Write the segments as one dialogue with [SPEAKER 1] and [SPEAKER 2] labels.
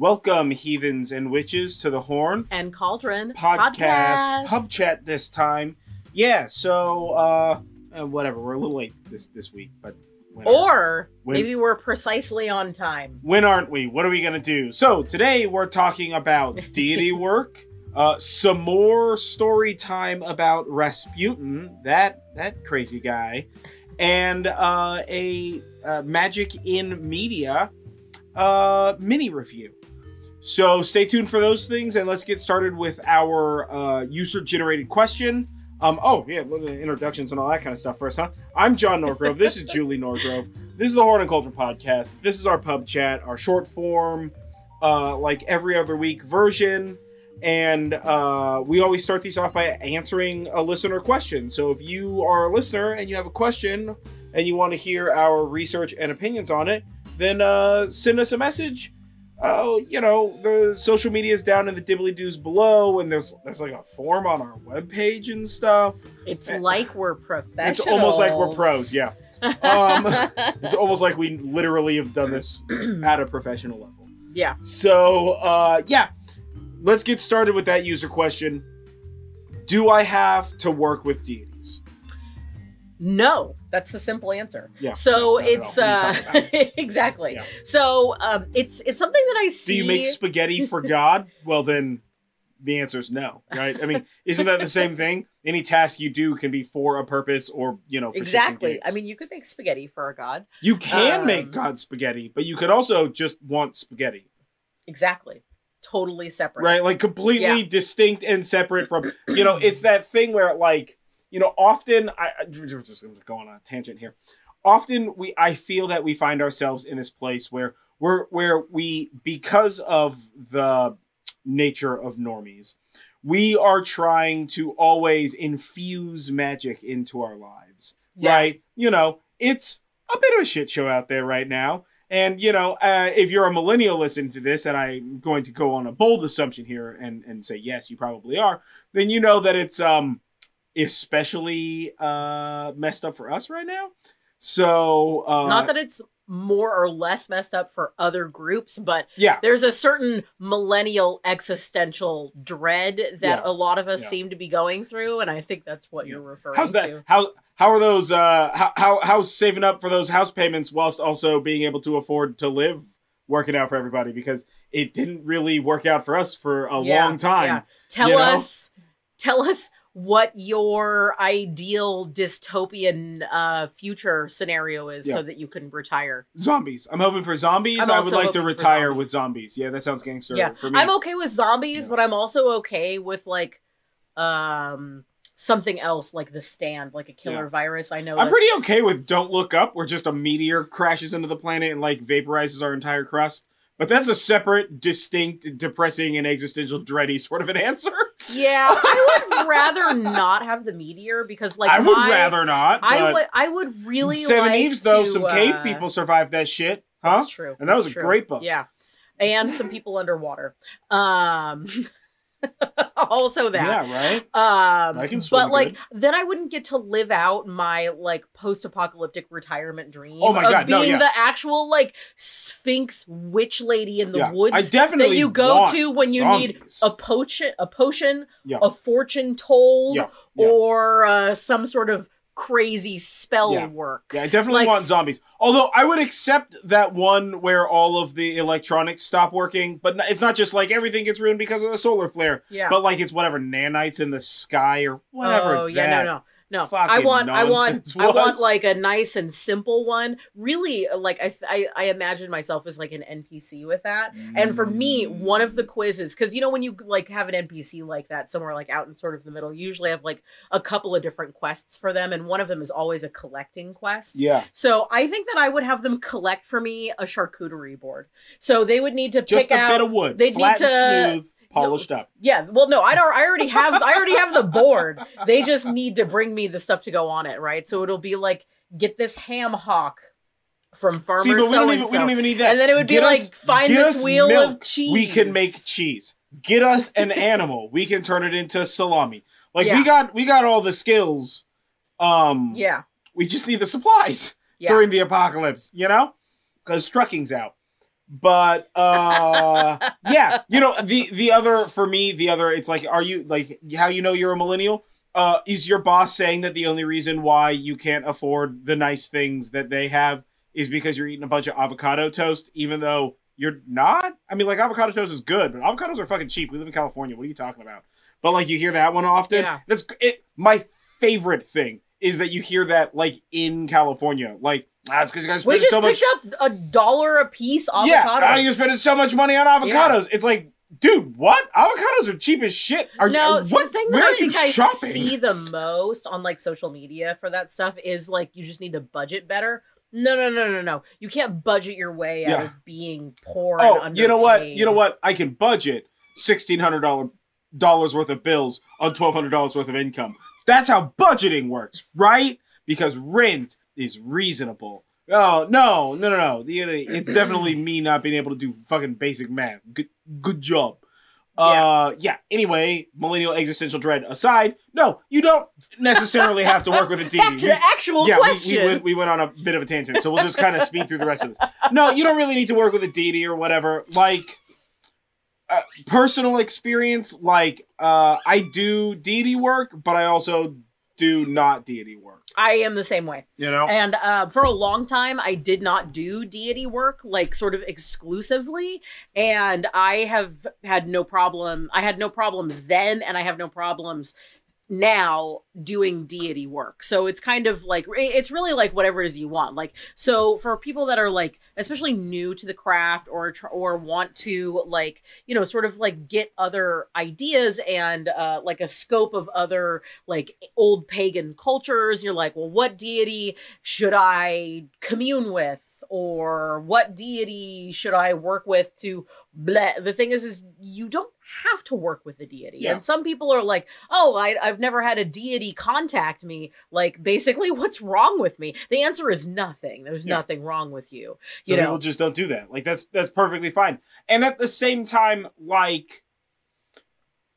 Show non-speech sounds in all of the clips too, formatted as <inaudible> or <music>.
[SPEAKER 1] Welcome, heathens and witches, to the Horn
[SPEAKER 2] and Cauldron
[SPEAKER 1] podcast, pub chat this time. Yeah, so uh, uh, whatever. We're a little late this this week, but when
[SPEAKER 2] Or
[SPEAKER 1] When-
[SPEAKER 2] maybe we're precisely on time.
[SPEAKER 1] when aren't we? What are we gonna do? So today we're talking about <laughs> deity work. Uh, some more story time about Rasputin, that that crazy guy, and uh, a uh, magic in media uh, mini review. So stay tuned for those things, and let's get started with our uh, user generated question. Um, oh yeah, introductions and all that kind of stuff first, huh? I'm John Norgrove. this is Julie Norgrove. This is the Horn and Cauldron podcast. This is our pub chat, our short form, uh, like every other week version. And uh, we always start these off by answering a listener question. So if you are a listener and you have a question and you want to hear our research and opinions on it, then uh, send us a message. Oh, you know, the social media is down in the dibbly doos below, and there's there's like a form on our webpage and stuff.
[SPEAKER 2] It's
[SPEAKER 1] Eh,
[SPEAKER 2] like we're professionals.
[SPEAKER 1] It's almost like we're pros, yeah. Um, <laughs> It's almost like we literally have done this <clears throat> at a professional level.
[SPEAKER 2] yeah.
[SPEAKER 1] So, uh, yeah, let's get started with that user question. Do I have to work with deities?
[SPEAKER 2] No, that's the simple answer.
[SPEAKER 1] Yeah.
[SPEAKER 2] So
[SPEAKER 1] no,
[SPEAKER 2] it's uh
[SPEAKER 1] What are you talking <laughs>
[SPEAKER 2] exactly.
[SPEAKER 1] Yeah.
[SPEAKER 2] So um it's it's something that I see.
[SPEAKER 1] Do you make spaghetti for God? <laughs> Well, then the answer is no, right? I mean, isn't that the same thing? Any task you do can be for a purpose or, you know, for
[SPEAKER 2] Exactly. I mean, you could make spaghetti for a god.
[SPEAKER 1] you can
[SPEAKER 2] um,
[SPEAKER 1] make God spaghetti, but you could also just want spaghetti.
[SPEAKER 2] Exactly. Totally separate.
[SPEAKER 1] right like completely
[SPEAKER 2] Yeah.
[SPEAKER 1] distinct and separate from you know it's that thing where like you know often i I- just gonna go on a tangent here. Often we i feel that we find ourselves in this place where we're where we because of the nature of normies we are trying to always infuse magic into our lives
[SPEAKER 2] Yeah.
[SPEAKER 1] right? You know it's a bit of a shit show out there right now. And you know, uh, if you're a millennial listening to this, and I'm going to go on a bold assumption here and and say yes, you probably are, then you know that it's um especially uh messed up for us right now. So uh,
[SPEAKER 2] Not that it's more or less messed up for other groups, but
[SPEAKER 1] yeah,
[SPEAKER 2] there's a certain millennial existential dread that
[SPEAKER 1] Yeah.
[SPEAKER 2] a lot of us
[SPEAKER 1] Yeah.
[SPEAKER 2] seem to be going through, and I think that's what
[SPEAKER 1] Yeah.
[SPEAKER 2] you're referring
[SPEAKER 1] how's that?
[SPEAKER 2] to.
[SPEAKER 1] How how are those? Uh, how how how's saving up for those house payments whilst also being able to afford to live working out for everybody? Because it didn't really work out for us for a long time.
[SPEAKER 2] yeah. Tell
[SPEAKER 1] you know?
[SPEAKER 2] us, tell us what your ideal dystopian uh, future scenario is,
[SPEAKER 1] Yeah.
[SPEAKER 2] so that you can retire.
[SPEAKER 1] Zombies. I'm hoping for zombies. I would like to retire with
[SPEAKER 2] zombies.
[SPEAKER 1] zombies. Yeah, that sounds gangster
[SPEAKER 2] yeah,
[SPEAKER 1] for me.
[SPEAKER 2] I'm okay with zombies,
[SPEAKER 1] Yeah.
[SPEAKER 2] but I'm also okay with like um something else, like the stand, like a killer
[SPEAKER 1] Yeah.
[SPEAKER 2] virus. I know
[SPEAKER 1] I'm pretty okay with Don't Look Up, where just a meteor crashes into the planet and like vaporizes our entire crust. But that's a separate, distinct, depressing, and existential dready sort of an answer.
[SPEAKER 2] Yeah, I would rather not have the meteor because, like,
[SPEAKER 1] I would
[SPEAKER 2] my-
[SPEAKER 1] rather not.
[SPEAKER 2] I would, I would really
[SPEAKER 1] Seven
[SPEAKER 2] like
[SPEAKER 1] Eves, though,
[SPEAKER 2] to,
[SPEAKER 1] some cave
[SPEAKER 2] uh,
[SPEAKER 1] people survived that shit, huh?
[SPEAKER 2] That's true.
[SPEAKER 1] And that was
[SPEAKER 2] that's
[SPEAKER 1] a great book.
[SPEAKER 2] Yeah, and some people underwater. Um, <laughs> <laughs> also that.
[SPEAKER 1] Yeah, right.
[SPEAKER 2] Um,
[SPEAKER 1] I can swim
[SPEAKER 2] but like then I wouldn't get to live out my like post-apocalyptic retirement dream
[SPEAKER 1] Oh my
[SPEAKER 2] of
[SPEAKER 1] God, no,
[SPEAKER 2] being
[SPEAKER 1] yeah.
[SPEAKER 2] the actual like Sphinx witch lady in the
[SPEAKER 1] yeah.
[SPEAKER 2] woods that you go to when you need a potion, a potion,
[SPEAKER 1] Yeah.
[SPEAKER 2] a fortune told, or uh, some sort of crazy spell
[SPEAKER 1] Yeah.
[SPEAKER 2] work.
[SPEAKER 1] Yeah, I definitely
[SPEAKER 2] Like-
[SPEAKER 1] want zombies. Although I would accept that one where all of the electronics stop working, but it's not just like everything gets ruined because of a solar flare.
[SPEAKER 2] Yeah.
[SPEAKER 1] But like it's whatever nanites in the sky or whatever.
[SPEAKER 2] Oh yeah, no, no, no. I want, I want,
[SPEAKER 1] nonsense
[SPEAKER 2] I want
[SPEAKER 1] was.
[SPEAKER 2] like a nice and simple one. Really, like I, I, I imagine myself as like an NPC with that. And for me, one of the mm. quizzes, because you know when you like have an NPC like that somewhere like out in sort of the middle, you usually have like a couple of different quests for them, and one of them is always a collecting quest.
[SPEAKER 1] Yeah,
[SPEAKER 2] So I think that I would have them collect for me a charcuterie board. So they would need to
[SPEAKER 1] just
[SPEAKER 2] pick
[SPEAKER 1] a
[SPEAKER 2] out.
[SPEAKER 1] bit of wood,
[SPEAKER 2] they'd need to-
[SPEAKER 1] smooth, polished up.
[SPEAKER 2] Yeah, well, no, I don't. I already have. I already have the board. They just need to bring me the stuff to go on it, right? So it'll be like, get this ham hock from farmer
[SPEAKER 1] See, but we don't even we don't even need that.
[SPEAKER 2] And then it would be
[SPEAKER 1] Get
[SPEAKER 2] like,
[SPEAKER 1] us-
[SPEAKER 2] find this wheel
[SPEAKER 1] milk.
[SPEAKER 2] of cheese.
[SPEAKER 1] We can make cheese. Get us an <laughs> animal. We can turn it into salami. Like
[SPEAKER 2] Yeah.
[SPEAKER 1] we got we got all the skills. Um,
[SPEAKER 2] Yeah,
[SPEAKER 1] we just need the supplies
[SPEAKER 2] yeah.
[SPEAKER 1] during the apocalypse. You know, because trucking's out. But uh <laughs> yeah, you know, the the other for me, the other it's like are you like how you know you're a millennial? Uh is your boss saying that the only reason why you can't afford the nice things that they have is because you're eating a bunch of avocado toast even though you're not? I mean like avocado toast is good, but avocados are fucking cheap. We live in California. What are you talking about? But like you hear that one often.
[SPEAKER 2] Yeah.
[SPEAKER 1] That's it my favorite thing is that you hear that like in California. Like that's because you guys
[SPEAKER 2] We
[SPEAKER 1] spend
[SPEAKER 2] just
[SPEAKER 1] so much
[SPEAKER 2] picked up a dollar a piece avocados.
[SPEAKER 1] yeah, ah, you're spending so much money on avocados. It's like, dude, what? Avocados are cheap as shit. Are
[SPEAKER 2] no,
[SPEAKER 1] you,
[SPEAKER 2] so
[SPEAKER 1] what,
[SPEAKER 2] the thing that I think I
[SPEAKER 1] shopping?
[SPEAKER 2] see the most on like social media for that stuff is like you just need to budget better. No, no, no, no, no. You can't budget your way out
[SPEAKER 1] Yeah.
[SPEAKER 2] of being poor.
[SPEAKER 1] oh, you know what? You know what? I can budget sixteen hundred dollar dollars worth of bills on twelve hundred dollars worth of income. That's how budgeting works, right? Because rent is reasonable. Oh no, no, no, no! It's definitely me not being able to do fucking basic math. Good, good job. Uh, yeah. Anyway, millennial existential dread aside, no, you don't necessarily have to work with a
[SPEAKER 2] Back
[SPEAKER 1] deity.
[SPEAKER 2] to the actual
[SPEAKER 1] yeah, we,
[SPEAKER 2] question.
[SPEAKER 1] we, went, we went on a bit of a tangent, so we'll just kind of <laughs> speed through the rest of this. No, you don't really need to work with a deity or whatever. Like, uh, personal experience, like, uh, I do deity work, but I also do not deity work.
[SPEAKER 2] I am the same way.
[SPEAKER 1] You know?
[SPEAKER 2] And uh, for a long time, I did not do deity work, like sort of exclusively. And I have had no problem. I had no problems then, and I have no problems now doing deity work. So it's kind of like it's really like whatever it is you want. Like so for people that are like especially new to the craft or or want to like you know sort of like get other ideas and uh like a scope of other like old pagan cultures you're like well what deity should i commune with or what deity should i work with to bleh. the thing is is you don't have to work with a deity
[SPEAKER 1] Yeah.
[SPEAKER 2] and some people are like oh I, i've never had a deity contact me like basically <laughs> what's wrong with me the answer is nothing there's
[SPEAKER 1] Yeah.
[SPEAKER 2] nothing wrong with you
[SPEAKER 1] Some
[SPEAKER 2] you know
[SPEAKER 1] people just don't do that. Like that's that's perfectly fine. And at the same time, like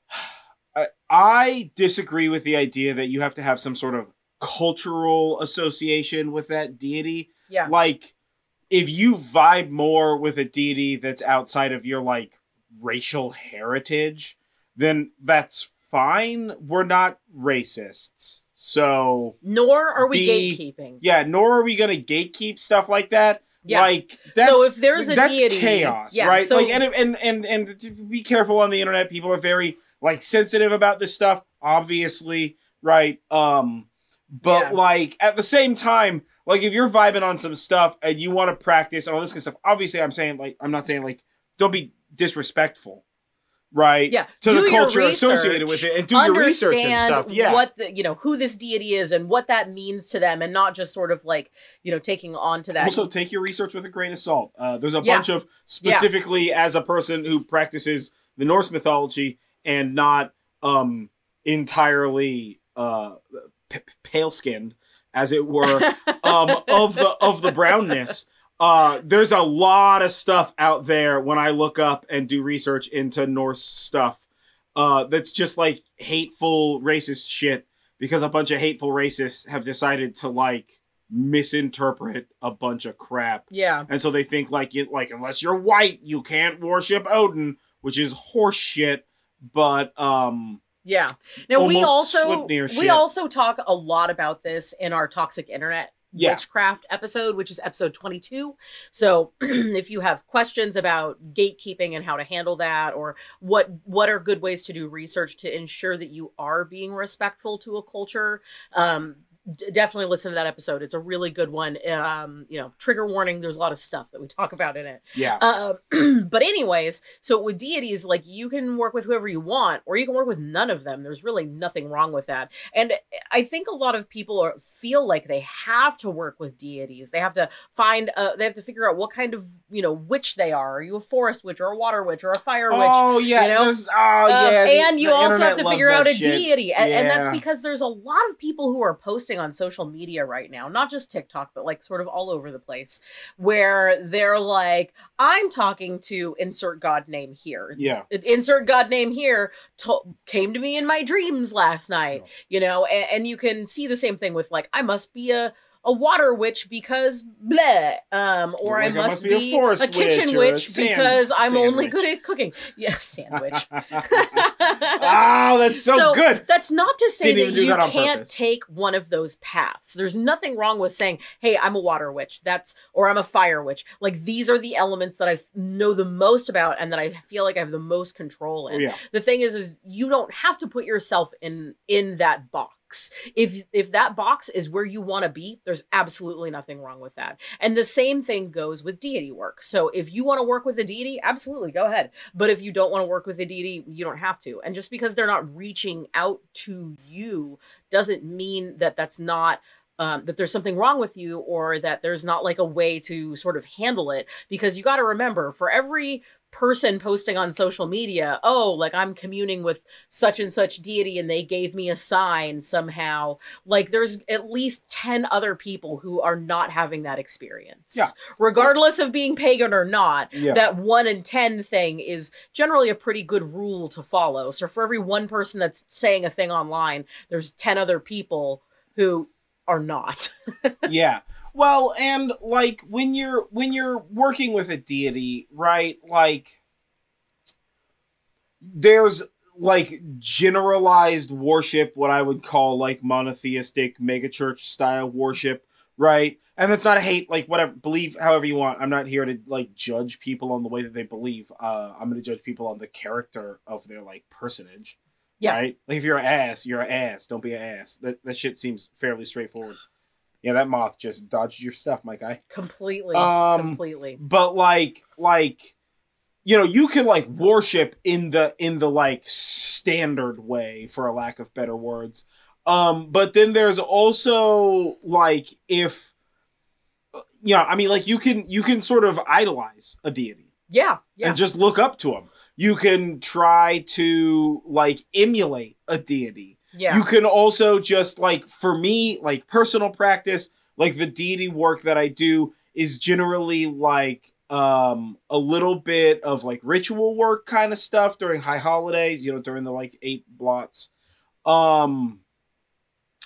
[SPEAKER 1] <sighs> I, I disagree with the idea that you have to have some sort of cultural association with that deity.
[SPEAKER 2] yeah
[SPEAKER 1] Like if you vibe more with a deity that's outside of your like racial heritage, then that's fine. We're not racists. So,
[SPEAKER 2] nor are we
[SPEAKER 1] Be-
[SPEAKER 2] gatekeeping
[SPEAKER 1] yeah, nor are we going to gatekeep stuff like that.
[SPEAKER 2] yeah
[SPEAKER 1] Like that's
[SPEAKER 2] So if there's a
[SPEAKER 1] that's
[SPEAKER 2] deity-
[SPEAKER 1] chaos,
[SPEAKER 2] yeah,
[SPEAKER 1] right?
[SPEAKER 2] so-
[SPEAKER 1] like and and and and be careful on the internet. People are very like sensitive about this stuff, obviously, right? Um, but
[SPEAKER 2] Yeah.
[SPEAKER 1] like at the same time, like if you're vibing on some stuff and you want to practice and all this kind of stuff, obviously, I'm saying like I'm not saying like don't be disrespectful, right?
[SPEAKER 2] Yeah,
[SPEAKER 1] to
[SPEAKER 2] do
[SPEAKER 1] the culture associated with it and do your research and stuff. Yeah,
[SPEAKER 2] what the you know who this deity is and what that means to them, and not just sort of like you know taking on to that.
[SPEAKER 1] Also, take your research with a grain of salt. Uh, there's a
[SPEAKER 2] Yeah.
[SPEAKER 1] bunch of specifically as a person who practices the Norse mythology and not um, entirely uh, p- pale skinned, as it were, <laughs> um, of the of the brownness. Uh, there's a lot of stuff out there when I look up and do research into Norse stuff. Uh, that's just like hateful racist shit because a bunch of hateful racists have decided to like misinterpret a bunch of crap
[SPEAKER 2] yeah,
[SPEAKER 1] and so they think like you like unless you're white you can't worship odin which is horseshit but um
[SPEAKER 2] yeah. Now we also we also talk a lot about this in our toxic internet
[SPEAKER 1] Yeah.
[SPEAKER 2] witchcraft episode, which is episode 22. So <clears throat> if you have questions about gatekeeping and how to handle that, or what what are good ways to do research to ensure that you are being respectful to a culture, um, d- definitely listen to that episode. It's a really good one. Um, you know, trigger warning. There's a lot of stuff that we talk about in it.
[SPEAKER 1] yeah
[SPEAKER 2] Uh, <clears throat> but anyways, so with deities, like you can work with whoever you want, or you can work with none of them. There's really nothing wrong with that. And I think a lot of people are, feel like they have to work with deities. They have to find, uh, they have to figure out what kind of you know witch they are. Are you a forest witch or a water witch or a fire witch?
[SPEAKER 1] oh yeah
[SPEAKER 2] you know?
[SPEAKER 1] oh
[SPEAKER 2] Um,
[SPEAKER 1] yeah the-
[SPEAKER 2] and you also have to figure out a
[SPEAKER 1] shit.
[SPEAKER 2] deity, and, and that's because there's a lot of people who are posting on social media right now, not just TikTok, but like sort of all over the place, where they're like, "I'm talking to insert god name here."
[SPEAKER 1] Yeah.
[SPEAKER 2] insert god name here to- came to me in my dreams last night,
[SPEAKER 1] Yeah.
[SPEAKER 2] you know, and, and you can see the same thing with like, "I must be a." a water witch because bleh, um, or
[SPEAKER 1] Like
[SPEAKER 2] I must,
[SPEAKER 1] must be a
[SPEAKER 2] be, a kitchen
[SPEAKER 1] witch or a
[SPEAKER 2] witch
[SPEAKER 1] sand-
[SPEAKER 2] because I'm only good at cooking. Yes, <laughs> sandwich. <laughs>
[SPEAKER 1] oh, that's so, good.
[SPEAKER 2] That's not to say
[SPEAKER 1] Didn't
[SPEAKER 2] that you
[SPEAKER 1] that
[SPEAKER 2] can't
[SPEAKER 1] purpose.
[SPEAKER 2] take one of those paths. There's nothing wrong with saying, "Hey, I'm a water witch." That's or I'm a fire witch. Like these are the elements that I know the most about and that I feel like I have the most control in.
[SPEAKER 1] Oh, yeah.
[SPEAKER 2] The thing is is you don't have to put yourself in in that box. If if that box is where you want to be, there's absolutely nothing wrong with that. And the same thing goes with deity work. So if you want to work with a deity, absolutely go ahead. But if you don't want to work with a deity, you don't have to. And just because they're not reaching out to you doesn't mean that that's not um, that there's something wrong with you or that there's not like a way to sort of handle it because you got to remember for every person posting on social media oh like i'm communing with such and such deity and they gave me a sign somehow like there's at least 10 other people who are not having that experience
[SPEAKER 1] Yeah.
[SPEAKER 2] regardless of being pagan or not
[SPEAKER 1] Yeah.
[SPEAKER 2] that 1 in 10 thing is generally a pretty good rule to follow so for every one person that's saying a thing online there's 10 other people who are not <laughs>
[SPEAKER 1] yeah. Well, and like when you're when you're working with a deity, right? Like there's like generalized worship, what I would call like monotheistic megachurch style worship, right? And that's not a hate, like whatever, believe however you want. I'm not here to like judge people on the way that they believe. Uh, I'm going to judge people on the character of their like personage.
[SPEAKER 2] Yeah.
[SPEAKER 1] Right? Like if you're an ass, you're an ass. Don't be an ass. That that shit seems fairly straightforward. Yeah, that moth just dodged your stuff, my guy.
[SPEAKER 2] completely
[SPEAKER 1] Um,
[SPEAKER 2] completely
[SPEAKER 1] But like like you know, you can like worship in the in the like standard way for a lack of better words. Um but then there's also like if you know, I mean like you can you can sort of idolize a deity
[SPEAKER 2] yeah yeah
[SPEAKER 1] and just look up to him. You can try to like emulate a deity.
[SPEAKER 2] yeah
[SPEAKER 1] You can also just like for me, like personal practice, like the deity work that I do is generally like um a little bit of like ritual work kind of stuff during high holidays, you know, during the like eight blots. Um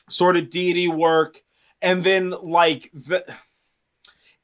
[SPEAKER 1] sort of deity work and then like the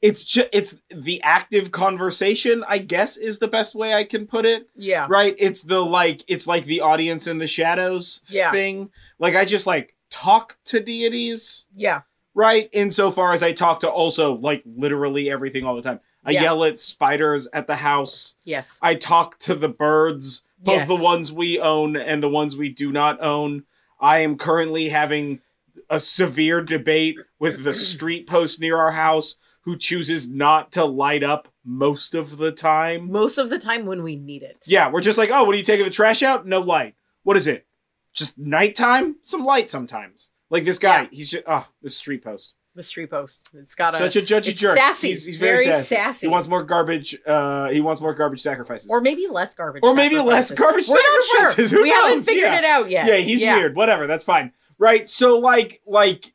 [SPEAKER 1] it's just it's the active conversation, I guess is the best way I can put it.
[SPEAKER 2] Yeah.
[SPEAKER 1] Right? It's the like it's like the audience in the shadows
[SPEAKER 2] Yeah.
[SPEAKER 1] thing. Like i just like talk to deities.
[SPEAKER 2] Yeah.
[SPEAKER 1] Right? Insofar as i talk to also like literally everything all the time. I
[SPEAKER 2] Yeah.
[SPEAKER 1] yell at spiders at the house.
[SPEAKER 2] Yes.
[SPEAKER 1] I talk to the birds both the ones we own and the ones we do not own. I am currently having a severe debate with the street post near our house who chooses not to light up most of the time
[SPEAKER 2] most of the time when we need it
[SPEAKER 1] yeah, we're just like, oh, what are you taking the trash out? No light. What is it? Just nighttime? Some light sometimes. Like this guy,
[SPEAKER 2] Yeah.
[SPEAKER 1] he's just oh, this street post.
[SPEAKER 2] the street post it's got
[SPEAKER 1] Such a judgy jerk.
[SPEAKER 2] sassy.
[SPEAKER 1] He's, he's
[SPEAKER 2] Very
[SPEAKER 1] very, sassy.
[SPEAKER 2] sassy.
[SPEAKER 1] He wants more garbage. Uh, he wants more garbage sacrifices.
[SPEAKER 2] or maybe less garbage
[SPEAKER 1] Or maybe less garbage
[SPEAKER 2] we're not
[SPEAKER 1] sacrifices.
[SPEAKER 2] sure <laughs>
[SPEAKER 1] Who
[SPEAKER 2] we haven't figured
[SPEAKER 1] Yeah.
[SPEAKER 2] it out yet
[SPEAKER 1] yeah, he's weird. Whatever, that's fine. Right? So like, like,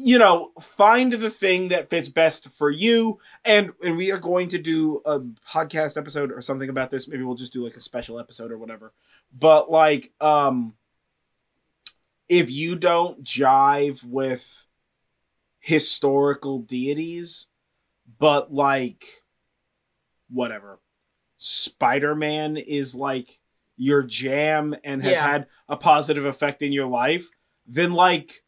[SPEAKER 1] you know, find the thing that fits best for you. And and we are going to do a podcast episode or something about this. Maybe we'll just do like a special episode or whatever. But like, um, if you don't jive with historical deities, but like, whatever, Spider Man is like your jam and has
[SPEAKER 2] Yeah.
[SPEAKER 1] had a positive effect in your life, then like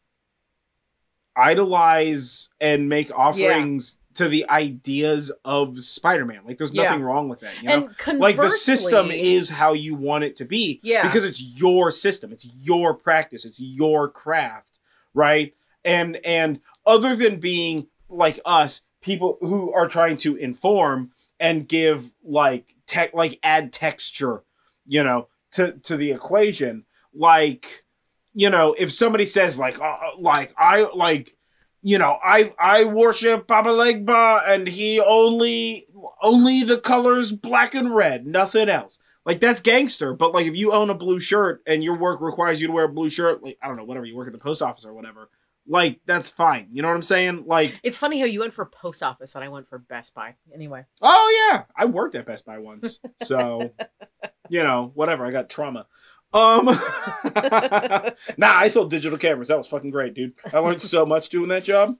[SPEAKER 1] idolize and make offerings to the ideas of Spider-Man. Like there's
[SPEAKER 2] Yeah.
[SPEAKER 1] nothing wrong with that, you know? like the system is how you want it to be
[SPEAKER 2] Yeah.
[SPEAKER 1] because it's your system it's your practice it's your craft right and and other than being like us people who are trying to inform and give like tech like add texture you know to to the equation like you know if somebody says like uh, like i like you know i i worship Papa Legba and he only only the colors black and red nothing else like that's gangster but like if you own a blue shirt and your work requires you to wear a blue shirt like i don't know whatever you work at the post office or whatever like that's fine you know what i'm saying like
[SPEAKER 2] it's funny how you went for post office and I went for Best Buy. Anyway,
[SPEAKER 1] Oh yeah, I worked at Best Buy once, <laughs> so you know whatever. I got trauma. Um, <laughs> nah, I sold digital cameras. That was fucking great, dude. I learned so much doing that job.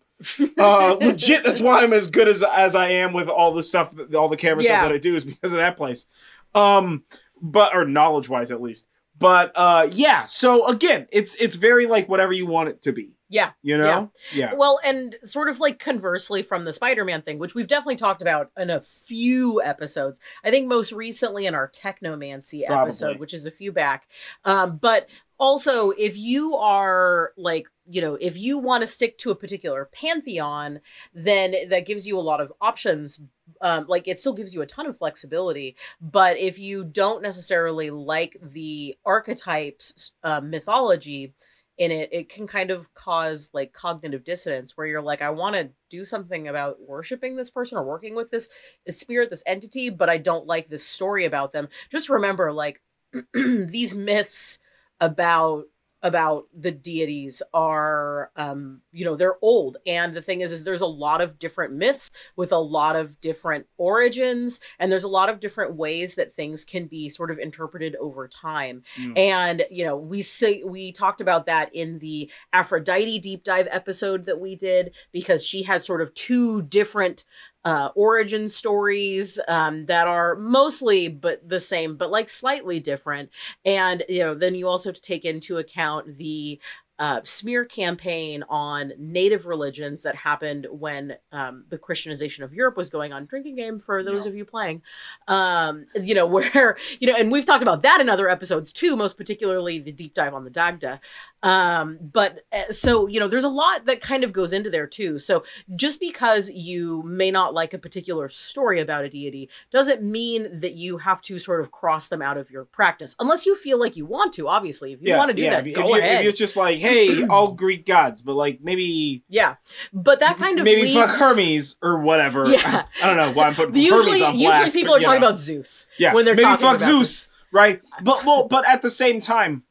[SPEAKER 1] Uh, legit, that's why I'm as good as as I am with all the stuff, all the camera
[SPEAKER 2] Yeah.
[SPEAKER 1] stuff that I do is because of that place. Um, but or knowledge wise at least. But uh, yeah. So again, it's it's very like whatever you want it to be.
[SPEAKER 2] Yeah.
[SPEAKER 1] You know. Yeah.
[SPEAKER 2] Well, and sort of like conversely from the Spider Man thing, which we've definitely talked about in a few episodes. I think most recently in our Technomancy
[SPEAKER 1] Probably.
[SPEAKER 2] episode, which is a few back. Um, but also, if you are like, you know, if you want to stick to a particular pantheon, then that gives you a lot of options. Um, like it still gives you a ton of flexibility, but if you don't necessarily like the archetypes uh, mythology, in it, it can kind of cause like cognitive dissonance where you're like, I want to do something about worshiping this person or working with this spirit, this entity, but I don't like this story about them. Just remember, like, <clears throat> these myths about about the deities are um you know they're old and the thing is is there's a lot of different myths with a lot of different origins and there's a lot of different ways that things can be sort of interpreted over time
[SPEAKER 1] Mm.
[SPEAKER 2] and you know we say we talked about that in the aphrodite deep dive episode that we did because she has sort of two different uh, origin stories um, that are mostly but the same but like slightly different and you know then you also have to take into account the uh, smear campaign on native religions that happened when um, the Christianization of Europe was going on. Drinking game for those of you playing, um, <laughs> you know where <laughs> you know, and we've talked about that in other episodes too. Most particularly the deep dive on the Dagda. Um, but uh, so you know, there's a lot that kind of goes into there too. So just because you may not like a particular story about a deity doesn't mean that you have to sort of cross them out of your practice, unless you feel like you want to. Obviously, if you want to do that,
[SPEAKER 1] If,
[SPEAKER 2] go
[SPEAKER 1] if, you're,
[SPEAKER 2] ahead.
[SPEAKER 1] if you're just like, hey, all Greek gods, but like maybe
[SPEAKER 2] yeah, but that kind of
[SPEAKER 1] maybe
[SPEAKER 2] leads...
[SPEAKER 1] fuck Hermes or whatever.
[SPEAKER 2] Yeah. <laughs>
[SPEAKER 1] I don't know why I'm putting <laughs>
[SPEAKER 2] usually,
[SPEAKER 1] Hermes on
[SPEAKER 2] usually people
[SPEAKER 1] but,
[SPEAKER 2] are talking
[SPEAKER 1] know.
[SPEAKER 2] about Zeus
[SPEAKER 1] yeah,
[SPEAKER 2] when they're
[SPEAKER 1] maybe
[SPEAKER 2] talking
[SPEAKER 1] fuck
[SPEAKER 2] about
[SPEAKER 1] Zeus, right? <laughs> But well, but at the same time,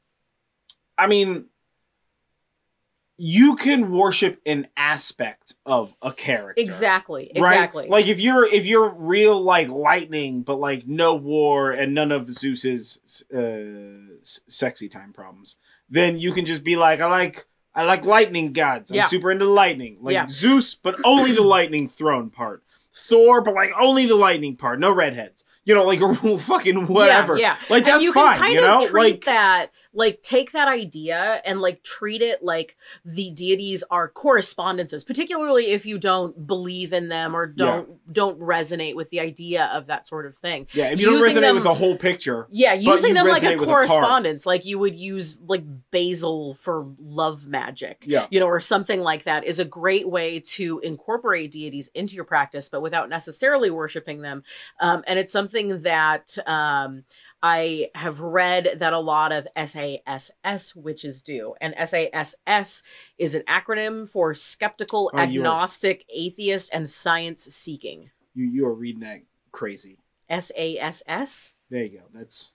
[SPEAKER 1] I mean, you can worship an aspect of a character.
[SPEAKER 2] Exactly,
[SPEAKER 1] right?
[SPEAKER 2] exactly.
[SPEAKER 1] Like if you're if you're real like lightning, but like no war and none of Zeus's uh, s- sexy time problems, then you can just be like, I like I like lightning gods. I'm
[SPEAKER 2] Yeah.
[SPEAKER 1] super into lightning, like
[SPEAKER 2] Yeah.
[SPEAKER 1] Zeus, but only the lightning throne part. Thor, but like only the lightning part, no redheads. You know, like <laughs> fucking whatever.
[SPEAKER 2] Yeah, yeah.
[SPEAKER 1] Like
[SPEAKER 2] And
[SPEAKER 1] that's
[SPEAKER 2] you
[SPEAKER 1] fine. you know, like
[SPEAKER 2] that, like take that idea and like treat it like the deities are correspondences, particularly if you don't believe in them or don't don't resonate with the idea of that sort of thing.
[SPEAKER 1] yeah. If you don't resonate
[SPEAKER 2] them-
[SPEAKER 1] with the whole picture,
[SPEAKER 2] Yeah, using them like a
[SPEAKER 1] with a
[SPEAKER 2] correspondence, like you would use like basil for love magic.
[SPEAKER 1] yeah.
[SPEAKER 2] you know, or something like that is a great way to incorporate deities into your practice, but without necessarily worshiping them. Um, and it's something that um, I have read that a lot of SASS witches do. And SASS is an acronym for skeptical,
[SPEAKER 1] Oh, you are-
[SPEAKER 2] agnostic, atheist, and science seeking.
[SPEAKER 1] You you are reading that crazy.
[SPEAKER 2] SASS?
[SPEAKER 1] There you go. That's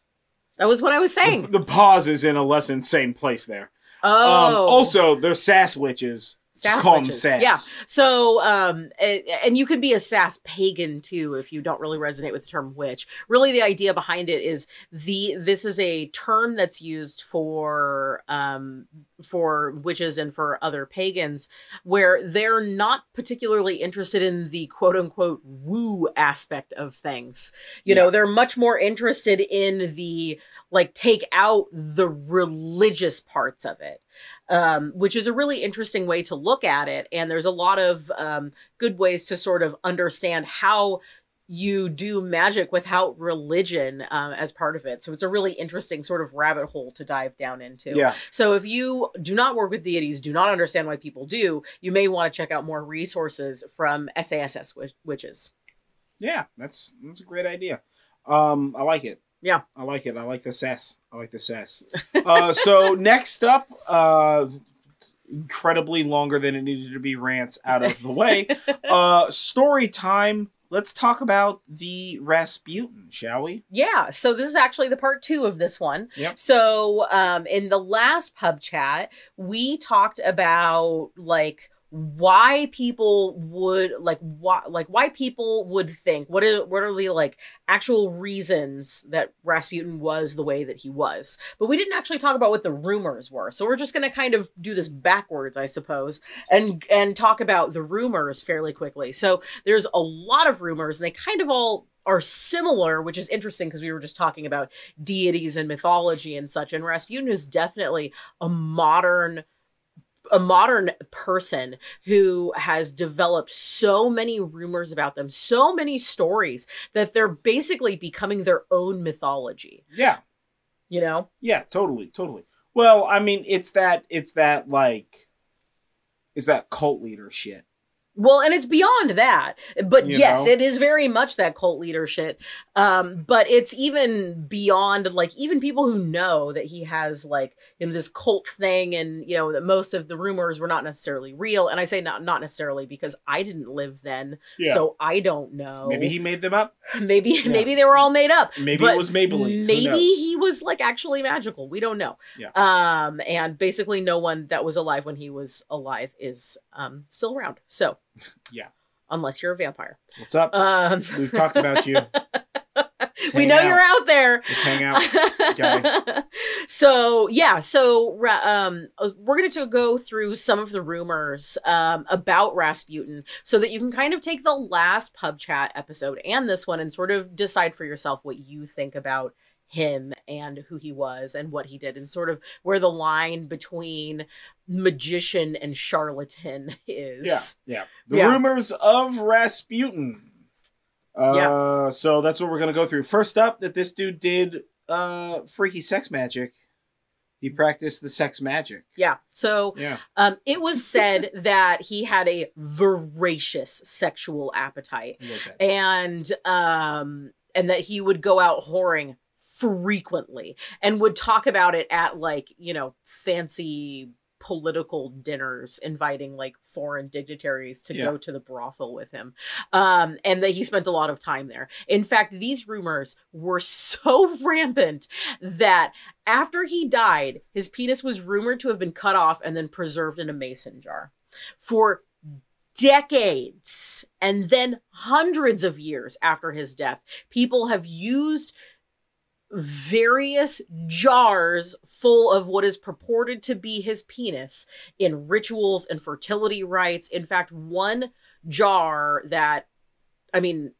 [SPEAKER 2] That was what I was saying.
[SPEAKER 1] the pause is in a less insane place there.
[SPEAKER 2] Oh.
[SPEAKER 1] Um, also, they're sass witches.
[SPEAKER 2] Sass
[SPEAKER 1] call them sass.
[SPEAKER 2] Yeah. So, um, and you can be a sass pagan too if you don't really resonate with the term witch. Really, the idea behind it is the this is a term that's used for um for witches and for other pagans where they're not particularly interested in the quote unquote woo aspect of things. You know, they're much more interested in the like take out the religious parts of it um, which is a really interesting way to look at it. And there's a lot of um, good ways to sort of understand how you do magic without religion um, as part of it. So it's a really interesting sort of rabbit hole to dive down into.
[SPEAKER 1] Yeah.
[SPEAKER 2] So if you do not work with deities, do not understand why people do, you may want to check out more resources from SASS witches.
[SPEAKER 1] Yeah. That's that's a great idea. Um, I like it.
[SPEAKER 2] Yeah.
[SPEAKER 1] I like it. I like the sass. I like the sass. <laughs> uh, so next up, uh, incredibly longer than it needed to be rants out of the way. <laughs> Uh, story time. Let's talk about the Rasputin, shall we?
[SPEAKER 2] Yeah, so this is actually the part two of this one.
[SPEAKER 1] Yep.
[SPEAKER 2] So, um, in the last pub chat, we talked about like why people would like why like why people would think what are what are the like actual reasons that Rasputin was the way that he was. But we didn't actually talk about what the rumors were. So we're just going to kind of do this backwards, I suppose, and and talk about the rumors fairly quickly. So there's a lot of rumors and they kind of all are similar, which is interesting because we were just talking about deities and mythology and such. And Rasputin is definitely a modern a modern person who has developed so many rumors about them, so many stories that they're basically becoming their own mythology.
[SPEAKER 1] Yeah.
[SPEAKER 2] You know?
[SPEAKER 1] Yeah, totally, totally. Well, I mean, it's that it's that like it's that cult leader shit.
[SPEAKER 2] Well, and it's beyond that. But
[SPEAKER 1] You
[SPEAKER 2] yes,
[SPEAKER 1] know?
[SPEAKER 2] it is very much that cult leader shit. Um, but it's even beyond like even people who know that he has like you know this cult thing and you know that most of the rumors were not necessarily real. And I say not not necessarily because I didn't live then, so I don't know.
[SPEAKER 1] maybe he made them up. <laughs>
[SPEAKER 2] maybe
[SPEAKER 1] Yeah.
[SPEAKER 2] maybe they were all made up.
[SPEAKER 1] Maybe
[SPEAKER 2] But
[SPEAKER 1] it was Maybelline.
[SPEAKER 2] Maybe he was like actually magical. We don't know.
[SPEAKER 1] Yeah.
[SPEAKER 2] Um, and basically, no one that was alive when he was alive is um still around. So,
[SPEAKER 1] Yeah.
[SPEAKER 2] unless you're a vampire.
[SPEAKER 1] What's up?
[SPEAKER 2] Um,
[SPEAKER 1] We've talked about you. <laughs>
[SPEAKER 2] we know
[SPEAKER 1] out.
[SPEAKER 2] you're out there.
[SPEAKER 1] Let's hang out. <laughs>
[SPEAKER 2] so yeah, so um, uh, we're going to go through some of the rumors um, about Rasputin, so that you can kind of take the last pub chat episode and this one and sort of decide for yourself what you think about him and who he was and what he did, and sort of where the line between magician and charlatan <laughs> is.
[SPEAKER 1] Yeah, yeah. The
[SPEAKER 2] Yeah.
[SPEAKER 1] rumors of Rasputin. Uh, so that's what we're gonna go through. First up, that this dude did uh freaky sex magic. He practiced the sex magic.
[SPEAKER 2] Yeah. So
[SPEAKER 1] Yeah.
[SPEAKER 2] um, it was said <laughs> that he had a voracious sexual appetite. And um and that he would go out whoring frequently and would talk about it at like you know fancy political dinners inviting like foreign dignitaries to
[SPEAKER 1] Yeah.
[SPEAKER 2] go to the brothel with him. Um and that he spent a lot of time there. In fact these rumors were so <laughs> rampant that after he died his penis was rumored to have been cut off and then preserved in a mason jar for decades and then hundreds of years after his death, people have used various jars full of what is purported to be his penis in rituals and fertility rites. In fact, one jar that, I mean,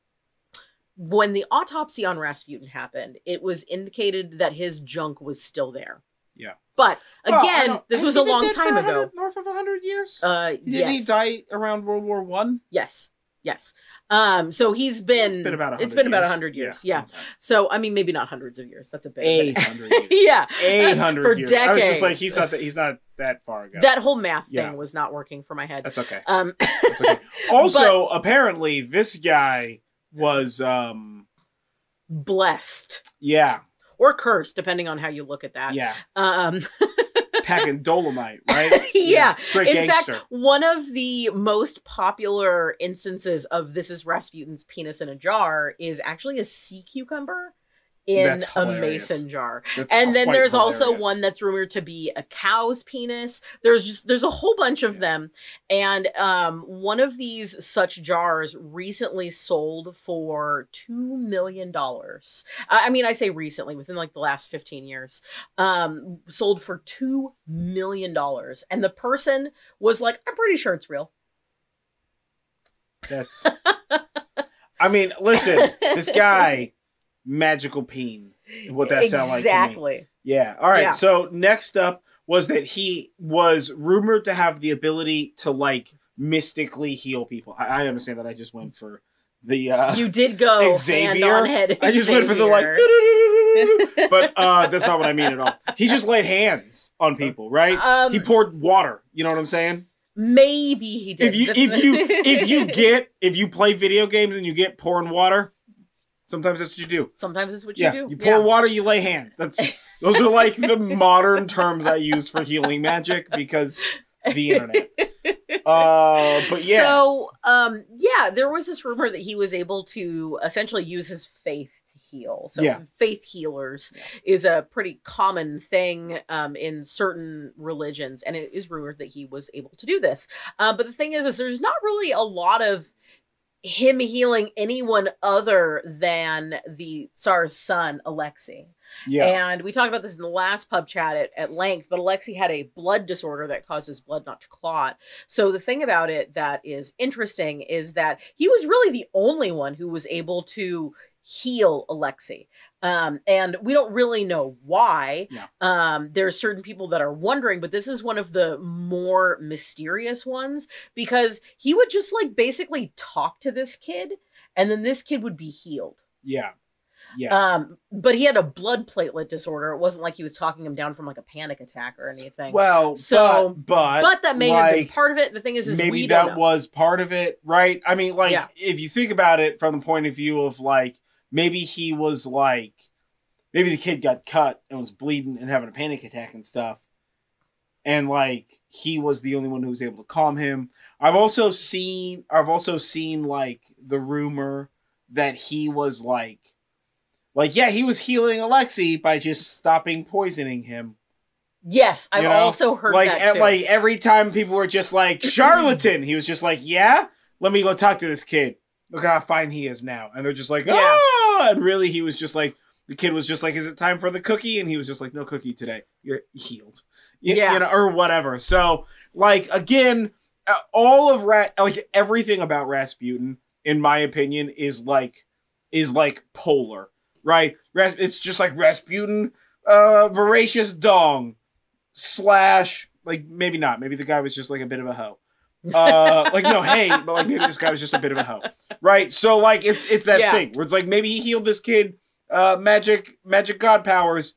[SPEAKER 2] when the autopsy on Rasputin happened, it was indicated that his junk was still there.
[SPEAKER 1] Yeah.
[SPEAKER 2] But again,
[SPEAKER 1] don't-
[SPEAKER 2] this
[SPEAKER 1] has
[SPEAKER 2] was a long time ago.
[SPEAKER 1] North of hundred years.
[SPEAKER 2] Uh,
[SPEAKER 1] Didn't
[SPEAKER 2] yes.
[SPEAKER 1] he die around World War One?
[SPEAKER 2] Yes. Yes. Um, so he's been
[SPEAKER 1] It's been about. 100
[SPEAKER 2] it's been about hundred years. Yeah. So I mean maybe not hundreds of years. That's a bit but-
[SPEAKER 1] hundred years. <laughs>
[SPEAKER 2] yeah.
[SPEAKER 1] A hundred
[SPEAKER 2] For
[SPEAKER 1] years. I was just like, he's not that. He's not that far ago.
[SPEAKER 2] That whole math thing
[SPEAKER 1] Yeah.
[SPEAKER 2] was not working for my head.
[SPEAKER 1] That's okay.
[SPEAKER 2] Um
[SPEAKER 1] That's okay. <laughs> Also, apparently, this guy was. um
[SPEAKER 2] blessed
[SPEAKER 1] Yeah.
[SPEAKER 2] or cursed depending on how you look at that.
[SPEAKER 1] Yeah.
[SPEAKER 2] Um <laughs>
[SPEAKER 1] Packing dolomite, <laughs> right?
[SPEAKER 2] Yeah.
[SPEAKER 1] Straight
[SPEAKER 2] In
[SPEAKER 1] gangster.
[SPEAKER 2] fact, one of the most popular instances of this is Rasputin's penis in a jar is actually a sea cucumber in a mason jar.
[SPEAKER 1] That's
[SPEAKER 2] and then there's also one that's rumored to be a cow's penis. There's just there's a whole bunch of
[SPEAKER 1] Yeah.
[SPEAKER 2] them. And um one of these such jars recently sold for two million dollars. I I mean i say recently within like the last 15 years. Um sold for two million dollars. And the person was like i'm pretty sure it's real.
[SPEAKER 1] That's. I mean, listen, this <laughs> guy, magical peen. What that sound like
[SPEAKER 2] exactly
[SPEAKER 1] Yeah. All right.
[SPEAKER 2] Yeah.
[SPEAKER 1] So next up was that he was rumored to have the ability to like mystically heal people. I, I understand that. I just went for the. uh
[SPEAKER 2] you did go
[SPEAKER 1] Xavier?
[SPEAKER 2] on head
[SPEAKER 1] I just went for the like. <laughs> But uh that's not what I mean at all. <laughs> He just laid hands on people, right?
[SPEAKER 2] Um,
[SPEAKER 1] he poured water. You know what I'm saying?
[SPEAKER 2] Maybe he did.
[SPEAKER 1] If you if you if you <laughs> get if you play video games and you get pouring water, sometimes that's what you do.
[SPEAKER 2] sometimes it's what you
[SPEAKER 1] yeah,
[SPEAKER 2] do.
[SPEAKER 1] you pour water, you lay hands. That's those are like the <laughs> modern terms I use for healing magic because the internet. Uh, but yeah,
[SPEAKER 2] So, um, yeah, there was this rumor that he was able to essentially use his faith to heal. So
[SPEAKER 1] Yeah.
[SPEAKER 2] faith healers
[SPEAKER 1] Yeah.
[SPEAKER 2] is a pretty common thing um, in certain religions, and it is rumored that he was able to do this. Uh, but the thing is, is there's not really a lot of him healing anyone other than the Tsar's son, Alexei.
[SPEAKER 1] Yeah.
[SPEAKER 2] And we talked about this in the last pub chat at, at length, but Alexei had a blood disorder that causes blood not to clot. So the thing about it that is interesting is that he was really the only one who was able to heal Alexei. Um, and we don't really know why.
[SPEAKER 1] Yeah.
[SPEAKER 2] Um, there are certain people that are wondering, but this is one of the more mysterious ones because he would just like basically talk to this kid and then this kid would be healed.
[SPEAKER 1] yeah. Yeah.
[SPEAKER 2] Um, but he had a blood platelet disorder. It wasn't like he was talking him down from like a panic attack or anything.
[SPEAKER 1] well,
[SPEAKER 2] so-
[SPEAKER 1] but, but
[SPEAKER 2] but that may have been part of it. The thing is, is
[SPEAKER 1] maybe that was part of it, right? I mean, like
[SPEAKER 2] Yeah.
[SPEAKER 1] if you think about it from the point of view of like maybe he was like maybe the kid got cut and was bleeding and having a panic attack and stuff. And like he was the only one who was able to calm him. I've also seen I've also seen like the rumor that he was like like yeah, he was healing Alexei by just stopping poisoning him
[SPEAKER 2] Yes, I've
[SPEAKER 1] You know,
[SPEAKER 2] also heard
[SPEAKER 1] like like every time people were just like charlatan, he was just like, "Yeah, let me go talk to this kid. Look how fine he is now." And they're just like,
[SPEAKER 2] Yeah.
[SPEAKER 1] "Oh!" And really, he was just like, the kid was just like, "Is it time for the cookie?" And he was just like, "No cookie today. You're healed." Y-
[SPEAKER 2] Yeah.
[SPEAKER 1] you know, or whatever. So, like again, uh, all of Rat, like everything about Rasputin, in my opinion, is like is like polar, right? Ras- it's just like Rasputin, uh, voracious dong slash like maybe not maybe the guy was just like a bit of a hoe uh like no hey but like maybe this guy was just a bit of a hoe. Right? So like it's it's that
[SPEAKER 2] Yeah.
[SPEAKER 1] thing where it's like maybe he healed this kid uh magic magic god powers.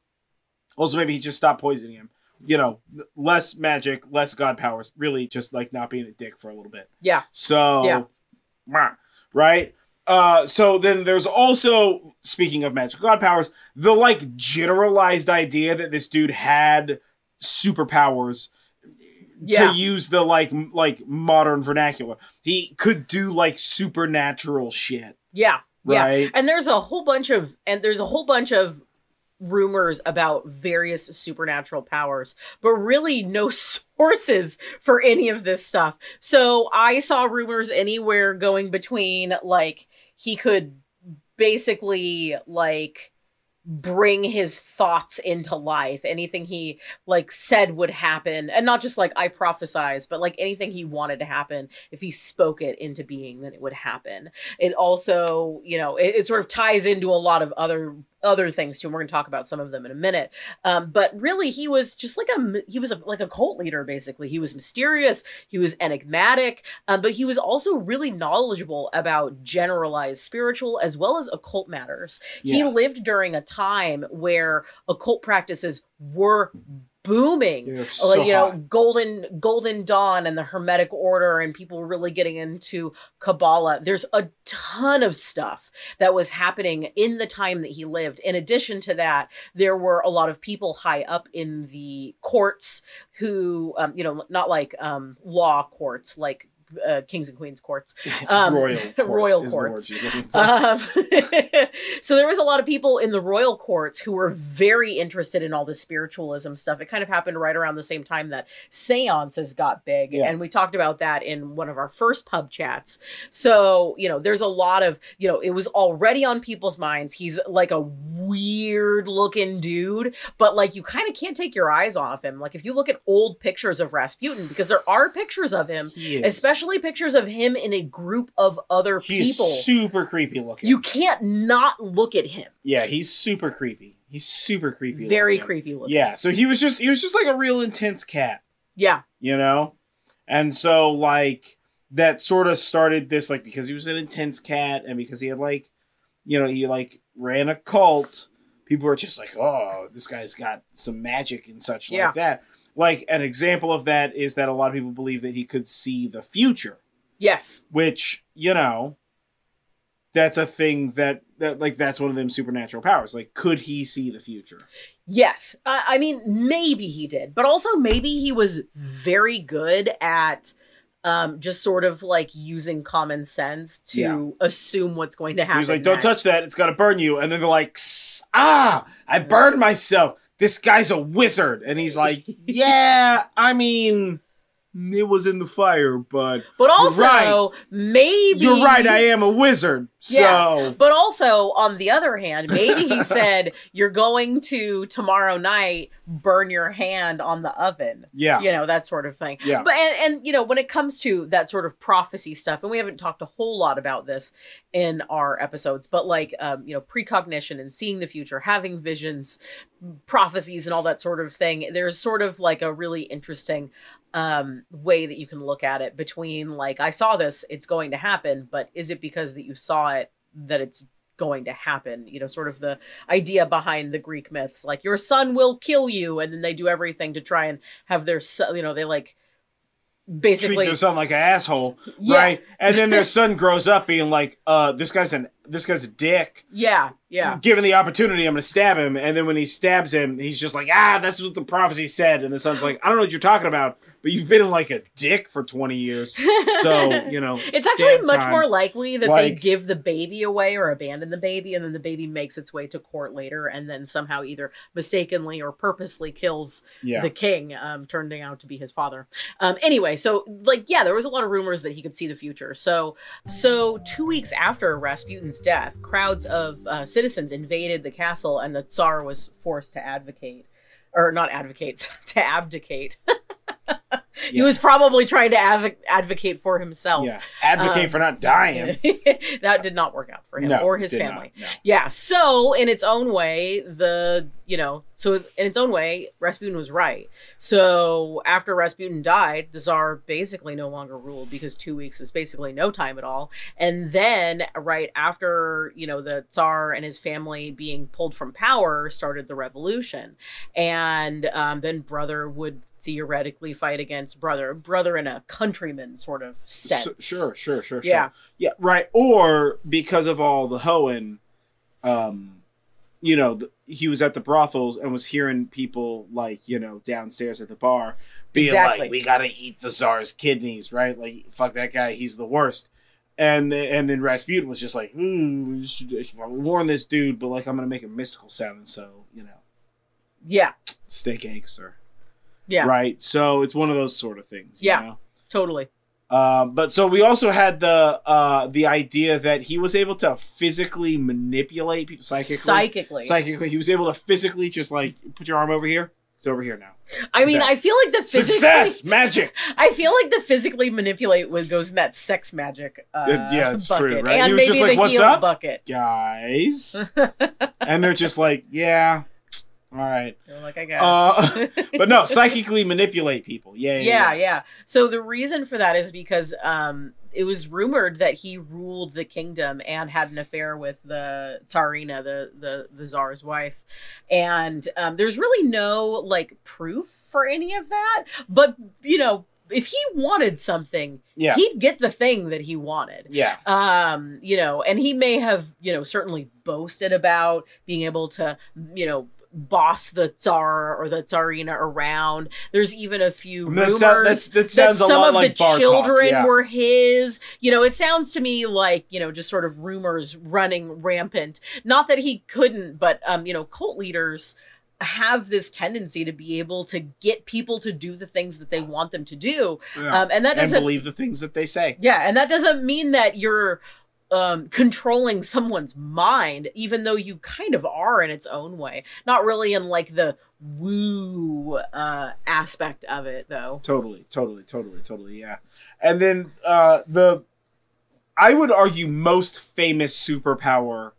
[SPEAKER 1] Also maybe he just stopped poisoning him. You know less magic less god powers. Really just like not being a dick for a little bit.
[SPEAKER 2] Yeah.
[SPEAKER 1] so
[SPEAKER 2] Yeah.
[SPEAKER 1] right? Uh so then there's also speaking of magic god powers the like generalized idea that this dude had superpowers
[SPEAKER 2] Yeah.
[SPEAKER 1] to use the like like modern vernacular he could do like supernatural shit
[SPEAKER 2] yeah, yeah.
[SPEAKER 1] right
[SPEAKER 2] And there's a whole bunch of and there's a whole bunch of rumors about various supernatural powers, but really no <laughs> sources for any of this stuff. So I saw rumors anywhere going between like he could basically like bring his thoughts into life. Anything he like said would happen and not just like i prophesize but like anything he wanted to happen if he spoke it into being then it would happen. It also you know it, it sort of ties into a lot of other other things too and we're going to talk about some of them in a minute. Um, but really he was just like a he was a, like a cult leader basically. He was mysterious he was enigmatic um, but he was also really knowledgeable about generalized spiritual as well as occult matters. He lived during a time where occult practices were booming. Like,
[SPEAKER 1] so
[SPEAKER 2] you know
[SPEAKER 1] hot.
[SPEAKER 2] golden golden dawn and the hermetic order and people were really getting into kabbalah. There's a ton of stuff that was happening in the time that he lived. In addition to that there were a lot of people high up in the courts who um, you know not like um, law courts like uh, kings and queens courts <laughs> <laughs> um,
[SPEAKER 1] royal <laughs> courts
[SPEAKER 2] royal
[SPEAKER 1] the
[SPEAKER 2] courts.
[SPEAKER 1] she's looking for.
[SPEAKER 2] um, so there was a lot of people in the royal courts who were very interested in all the spiritualism stuff. It kind of happened right around the same time that seances got big.
[SPEAKER 1] Yeah.
[SPEAKER 2] And we talked about that in one of our first pub chats. So, you know, there's a lot of, you know, it was already on people's minds. He's like a weird looking dude, but like you kind of can't take your eyes off him. Like if you look at old pictures of Rasputin, because there are pictures of him,
[SPEAKER 1] is.
[SPEAKER 2] Especially pictures of him in a group of other
[SPEAKER 1] he's
[SPEAKER 2] people.
[SPEAKER 1] super creepy looking
[SPEAKER 2] You can't not look at him.
[SPEAKER 1] yeah he's super creepy he's super creepy
[SPEAKER 2] Very
[SPEAKER 1] looking.
[SPEAKER 2] creepy looking.
[SPEAKER 1] yeah so he was just he was just like a real intense cat
[SPEAKER 2] Yeah.
[SPEAKER 1] you know and so like that sort of started this like because he was an intense cat and because he had like you know he like ran a cult people were just like oh this guy's got some magic and such
[SPEAKER 2] Yeah.
[SPEAKER 1] like that like an example of that is that a lot of people believe that he could see the future
[SPEAKER 2] Yes.
[SPEAKER 1] which you know that's a thing that that like that's one of them supernatural powers like could he see the future
[SPEAKER 2] Yes. Uh, I mean, maybe he did, but also maybe he was very good at um, just sort of like using common sense to
[SPEAKER 1] Yeah.
[SPEAKER 2] assume what's going to happen.
[SPEAKER 1] He was like, "Don't
[SPEAKER 2] next."
[SPEAKER 1] touch that; it's gonna burn you." And then they're like, "Ah, I burned myself. This guy's a wizard." And he's like, <laughs> "Yeah, I mean, it was in the fire, but
[SPEAKER 2] But also,
[SPEAKER 1] right.
[SPEAKER 2] maybe
[SPEAKER 1] you're right. I am a wizard." So
[SPEAKER 2] Yeah. But also, on the other hand, maybe he <laughs> said, You're going to tomorrow night burn your hand on the oven.
[SPEAKER 1] yeah,
[SPEAKER 2] You know, that sort of thing.
[SPEAKER 1] Yeah.
[SPEAKER 2] But, and, and, you know, when it comes to that sort of prophecy stuff, and we haven't talked a whole lot about this in our episodes, but like, um, you know, precognition and seeing the future, having visions, prophecies, and all that sort of thing, there's sort of like a really interesting um way that you can look at it between like i saw this it's going to happen but is it because that you saw it that it's going to happen you know sort of the idea behind the greek myths like your son will kill you and then they do everything to try and have their son you know they like basically treat
[SPEAKER 1] their son like an asshole,
[SPEAKER 2] Yeah.
[SPEAKER 1] right? And then their son grows up being like, "Uh, this guy's an this guy's a dick."
[SPEAKER 2] yeah yeah
[SPEAKER 1] Given the opportunity, I'm gonna stab him. And then when he stabs him, he's just like, "Ah, that's what the prophecy said." And the son's like, "I don't know what you're talking about, but you've been like a dick for 20 years, so <laughs> you know."
[SPEAKER 2] it's actually much
[SPEAKER 1] time."
[SPEAKER 2] more likely that they give the baby away or abandon the baby and then the baby makes its way to court later and then somehow either mistakenly or purposely kills
[SPEAKER 1] Yeah.
[SPEAKER 2] the king um turning out to be his father um anyway so like yeah there was a lot of rumors that he could see the future so so two weeks after rasputin's death crowds of uh, citizens invaded the castle and the tsar was forced to advocate or not advocate <laughs> to abdicate <laughs> <laughs> he
[SPEAKER 1] Yeah.
[SPEAKER 2] was probably trying to advo- advocate for himself
[SPEAKER 1] yeah. Advocate
[SPEAKER 2] Um,
[SPEAKER 1] for not dying. <laughs>
[SPEAKER 2] that did not work out for him
[SPEAKER 1] No,
[SPEAKER 2] or his
[SPEAKER 1] not,
[SPEAKER 2] family
[SPEAKER 1] no.
[SPEAKER 2] yeah so in its own way the you know so in its own way rasputin was right so after rasputin died the tsar basically no longer ruled because two weeks is basically no time at all and then right after you know the tsar and his family being pulled from power started the revolution and um, then brother would theoretically fight against brother brother in a countryman sort of sense
[SPEAKER 1] sure, sure, sure, sure.
[SPEAKER 2] Yeah.
[SPEAKER 1] Yeah, right. Or because of all the hoeing, um, you know, th- he was at the brothels and was hearing people like, you know, downstairs at the bar being
[SPEAKER 2] Exactly.
[SPEAKER 1] like, "We gotta eat the czar's kidneys," right? Like, fuck that guy, he's the worst. And and then Rasputin was just like, "Hmm, we should, I should probably warn this dude, but like, I'm gonna make a mystical sound, so you know,
[SPEAKER 2] yeah
[SPEAKER 1] steak gangster,
[SPEAKER 2] yeah
[SPEAKER 1] right? So it's one of those sort of things, you
[SPEAKER 2] Yeah.
[SPEAKER 1] know?
[SPEAKER 2] totally
[SPEAKER 1] Uh, but so we also had the uh, the idea that he was able to physically manipulate people psychically.
[SPEAKER 2] psychically
[SPEAKER 1] Psychically, he was able to physically just like put your arm over here. It's over here now.
[SPEAKER 2] I mean. I feel like the physically,
[SPEAKER 1] Success, magic. <laughs>
[SPEAKER 2] I feel like the physically manipulate with goes in that sex magic. Uh,
[SPEAKER 1] It's- yeah, it's
[SPEAKER 2] bucket.
[SPEAKER 1] true, right?
[SPEAKER 2] And
[SPEAKER 1] He was
[SPEAKER 2] maybe
[SPEAKER 1] just like,
[SPEAKER 2] the
[SPEAKER 1] "What's up?"
[SPEAKER 2] bucket.
[SPEAKER 1] Guys, <laughs> and they're just like, yeah, all right.
[SPEAKER 2] They're like, I guess.
[SPEAKER 1] Uh, <laughs> <laughs> But no, psychically manipulate people. Yeah, yeah,
[SPEAKER 2] yeah, yeah. So the reason for that is because um, it was rumored that he ruled the kingdom and had an affair with the Tsarina, the the the czar's wife, and um, there's really no like proof for any of that. But you know, if he wanted something,
[SPEAKER 1] yeah,
[SPEAKER 2] he'd get the thing that he wanted.
[SPEAKER 1] yeah.
[SPEAKER 2] um you know and he may have you know certainly boasted about being able to you know boss the tsar or the tsarina around there's even a few
[SPEAKER 1] I mean, that
[SPEAKER 2] rumors
[SPEAKER 1] that's- that sounds a
[SPEAKER 2] some
[SPEAKER 1] lot
[SPEAKER 2] of
[SPEAKER 1] like
[SPEAKER 2] the
[SPEAKER 1] bar talk,
[SPEAKER 2] children
[SPEAKER 1] yeah.
[SPEAKER 2] were his you know it sounds to me like you know just sort of rumors running rampant not that he couldn't but um you know cult leaders have this tendency to be able to get people to do the things that they want them to do
[SPEAKER 1] yeah.
[SPEAKER 2] um and that doesn't
[SPEAKER 1] believe the things that they say.
[SPEAKER 2] yeah, and that doesn't mean that you're um, controlling someone's mind, even though you kind of are in its own way. Not really in like the woo uh, aspect of it, though.
[SPEAKER 1] Totally, totally, totally, totally, yeah. And then uh the I would argue most famous superpower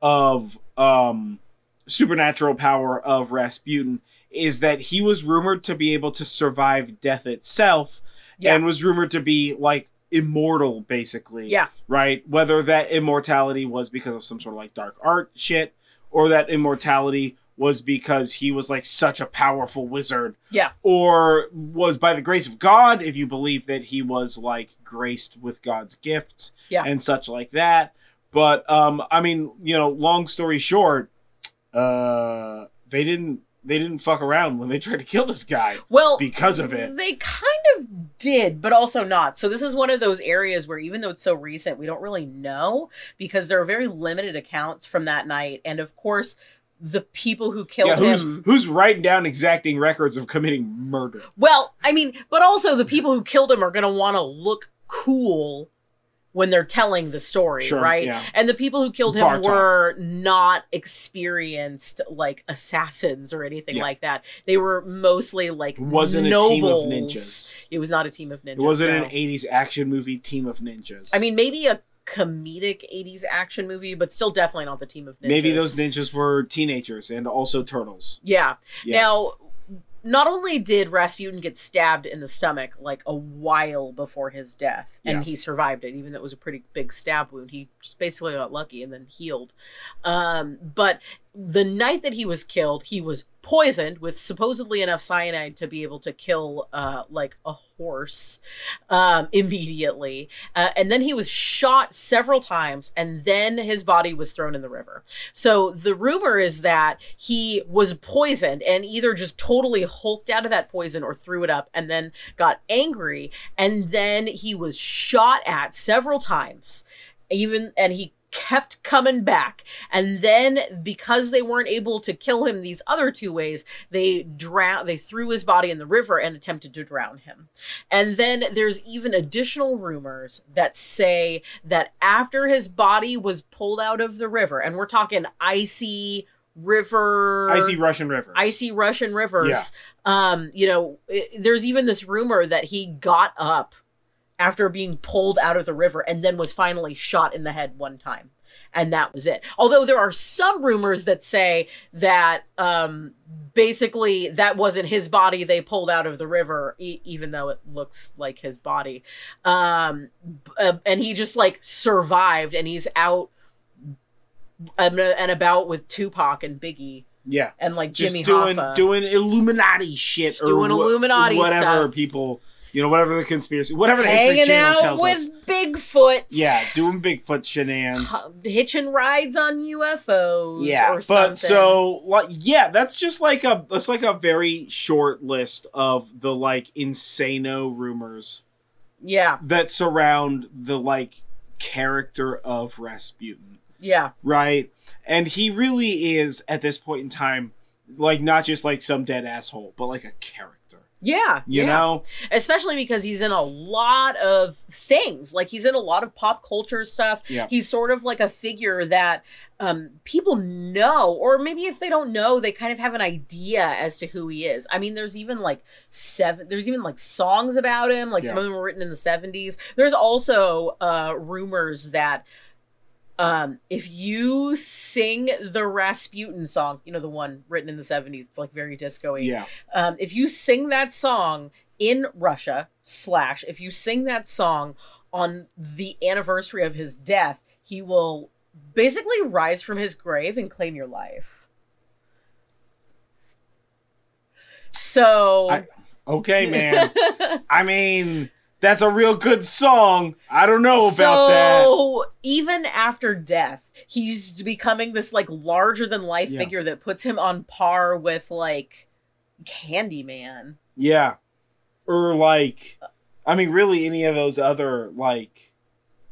[SPEAKER 1] of um supernatural power of Rasputin is that he was rumored to be able to survive death itself
[SPEAKER 2] Yeah.
[SPEAKER 1] and was rumored to be like immortal basically.
[SPEAKER 2] Yeah.
[SPEAKER 1] Right? Whether that immortality was because of some sort of like dark art shit or that immortality was because he was like such a powerful wizard
[SPEAKER 2] Yeah.
[SPEAKER 1] or was by the grace of God, if you believe that he was like graced with God's gifts
[SPEAKER 2] Yeah.
[SPEAKER 1] and such like that. But um, I mean, you know, long story short, uh, they didn't they didn't fuck around when they tried to kill this guy
[SPEAKER 2] Well,
[SPEAKER 1] because of it.
[SPEAKER 2] They kind did, but also not. So this is one of those areas where even though it's so recent, we don't really know because there are very limited accounts from that night. And of course, the people who killed
[SPEAKER 1] Yeah, who's
[SPEAKER 2] him.
[SPEAKER 1] who's writing down exacting records of committing murder?
[SPEAKER 2] Well, I mean, but also the people who killed him are going to want to look cool when they're telling the story,
[SPEAKER 1] Sure,
[SPEAKER 2] right?
[SPEAKER 1] yeah.
[SPEAKER 2] And the people who killed him
[SPEAKER 1] Bar talk.
[SPEAKER 2] were not experienced like assassins or anything
[SPEAKER 1] Yeah.
[SPEAKER 2] like that. They were mostly like
[SPEAKER 1] It wasn't
[SPEAKER 2] nobles.
[SPEAKER 1] a team of ninjas.
[SPEAKER 2] It was not a team of ninjas.
[SPEAKER 1] It wasn't
[SPEAKER 2] no.
[SPEAKER 1] an '80s action movie team of ninjas.
[SPEAKER 2] I mean, maybe a comedic 80s action movie, but still definitely not the team of ninjas.
[SPEAKER 1] maybe those ninjas were teenagers and also turtles.
[SPEAKER 2] Yeah.
[SPEAKER 1] Yeah.
[SPEAKER 2] Now, not only did Rasputin get stabbed in the stomach like a while before his death, and
[SPEAKER 1] Yeah.
[SPEAKER 2] he survived it, even though it was a pretty big stab wound, he just basically got lucky and then healed. Um, but the night that he was killed, he was poisoned with supposedly enough cyanide to be able to kill uh, like a horse um, immediately. Uh, and then he was shot several times, and then his body was thrown in the river. So the rumor is that he was poisoned and either just totally hulked out of that poison or threw it up and then got angry. And then he was shot at several times, even, and he kept coming back. And then because they weren't able to kill him these other two ways, they drown they threw his body in the river and attempted to drown him. And then there's even additional rumors that say that after his body was pulled out of the river, and we're talking icy river
[SPEAKER 1] Icy Russian rivers.
[SPEAKER 2] icy Russian rivers. yeah. Um, you know, i there's even this rumor that he got up after being pulled out of the river and then was finally shot in the head one time. And that was it. Although there are some rumors that say that um, basically that wasn't his body they pulled out of the river, e- even though it looks like his body. Um, uh, and he just like survived and he's out and, and about with Tupac and Biggie
[SPEAKER 1] Yeah.
[SPEAKER 2] and like
[SPEAKER 1] Just
[SPEAKER 2] Jimmy
[SPEAKER 1] doing
[SPEAKER 2] Hoffa.
[SPEAKER 1] doing Illuminati shit
[SPEAKER 2] Just
[SPEAKER 1] or
[SPEAKER 2] doing Illuminati
[SPEAKER 1] whatever
[SPEAKER 2] stuff.
[SPEAKER 1] people, you know, whatever the conspiracy, whatever the History
[SPEAKER 2] hanging
[SPEAKER 1] Channel
[SPEAKER 2] out
[SPEAKER 1] tells
[SPEAKER 2] with
[SPEAKER 1] us.
[SPEAKER 2] Bigfoot.
[SPEAKER 1] Yeah, doing Bigfoot shenanigans.
[SPEAKER 2] Hitching rides on UFOs.
[SPEAKER 1] Yeah,
[SPEAKER 2] or
[SPEAKER 1] but
[SPEAKER 2] something.
[SPEAKER 1] so like yeah, that's just like a that's like a very short list of the like insano rumors
[SPEAKER 2] yeah,
[SPEAKER 1] that surround the like character of Rasputin,
[SPEAKER 2] yeah,
[SPEAKER 1] right? And he really is at this point in time like not just like some dead asshole, but like a character.
[SPEAKER 2] Yeah.
[SPEAKER 1] You
[SPEAKER 2] yeah.
[SPEAKER 1] know?
[SPEAKER 2] especially because he's in a lot of things. Like he's in a lot of pop culture stuff.
[SPEAKER 1] Yeah.
[SPEAKER 2] He's sort of like a figure that um, people know, or maybe if they don't know, they kind of have an idea as to who he is. I mean, there's even like seven. There's even like songs about him. Like some of them were written in the '70s. There's also uh, rumors that. Um, if you sing the Rasputin song, you know the one written in the '70s, it's like very disco-y
[SPEAKER 1] Yeah.
[SPEAKER 2] um, if you sing that song in Russia, slash, if you sing that song on the anniversary of his death, he will basically rise from his grave and claim your life. So,
[SPEAKER 1] I- Okay, man. <laughs> I mean, that's a real good song. I don't know about that.
[SPEAKER 2] so even after death, he's becoming this like larger than life
[SPEAKER 1] Yeah.
[SPEAKER 2] figure that puts him on par with like Candyman.
[SPEAKER 1] Yeah. Or like I mean really any of those other like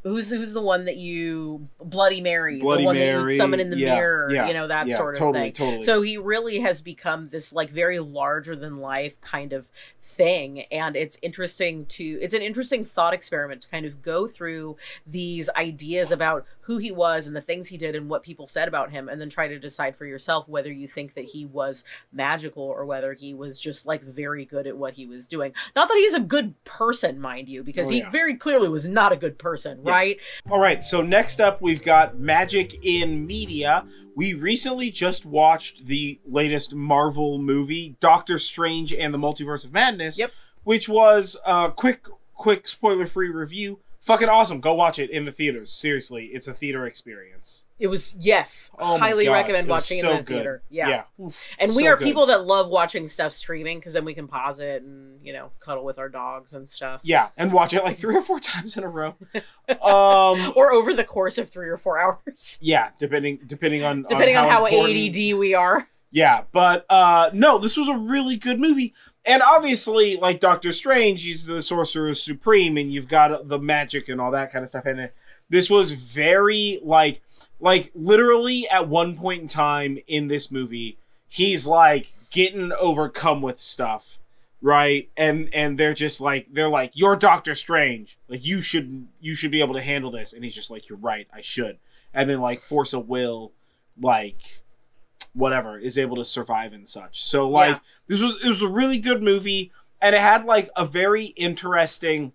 [SPEAKER 2] Who's who's the one that you Bloody Mary,
[SPEAKER 1] Bloody
[SPEAKER 2] the one that you
[SPEAKER 1] Mary,
[SPEAKER 2] summon in the
[SPEAKER 1] yeah,
[SPEAKER 2] mirror,
[SPEAKER 1] yeah,
[SPEAKER 2] you know that
[SPEAKER 1] yeah,
[SPEAKER 2] sort of
[SPEAKER 1] totally,
[SPEAKER 2] thing.
[SPEAKER 1] totally.
[SPEAKER 2] So he really has become this like very larger than life kind of thing, and it's interesting to it's an interesting thought experiment to kind of go through these ideas about who he was and the things he did and what people said about him, and then try to decide for yourself whether you think that he was magical or whether he was just like very good at what he was doing. Not that he's a good person, mind you, because
[SPEAKER 1] Oh,
[SPEAKER 2] he very clearly was not a good person. Right?
[SPEAKER 1] All right, so next up we've got Magic in Media. We recently just watched the latest Marvel movie, Doctor Strange and the Multiverse of Madness,
[SPEAKER 2] Yep.
[SPEAKER 1] which was a quick quick spoiler-free review. Fucking awesome. Go watch it in the theaters. Seriously, it's a theater experience.
[SPEAKER 2] It was yes,
[SPEAKER 1] Oh my
[SPEAKER 2] highly
[SPEAKER 1] God,
[SPEAKER 2] recommend
[SPEAKER 1] it was
[SPEAKER 2] watching
[SPEAKER 1] so
[SPEAKER 2] it in the
[SPEAKER 1] good.
[SPEAKER 2] theater. Yeah.
[SPEAKER 1] Yeah. Oof,
[SPEAKER 2] And we
[SPEAKER 1] so
[SPEAKER 2] are
[SPEAKER 1] good.
[SPEAKER 2] people that love watching stuff streaming because then we can pause it and you know cuddle with our dogs and stuff.
[SPEAKER 1] Yeah, and watch it like 3 or 4 <laughs> times in a row. <laughs> um
[SPEAKER 2] Or over the course of three or four hours,
[SPEAKER 1] yeah, depending depending on
[SPEAKER 2] depending on how,
[SPEAKER 1] important-
[SPEAKER 2] ADD we are.
[SPEAKER 1] Yeah, but uh no, this was a really good movie. And obviously, like Doctor Strange, he's the sorcerer supreme, and you've got the magic and all that kind of stuff And. This was very like, like literally at one point in time in this movie, he's like getting overcome with stuff, right? And and they're just like they're like you're Doctor Strange, like you should you should be able to handle this, and he's just like you're right, I should, and then like force a will, like whatever is able to survive and such. So like
[SPEAKER 2] Yeah.
[SPEAKER 1] this was it was a really good movie and it had like a very interesting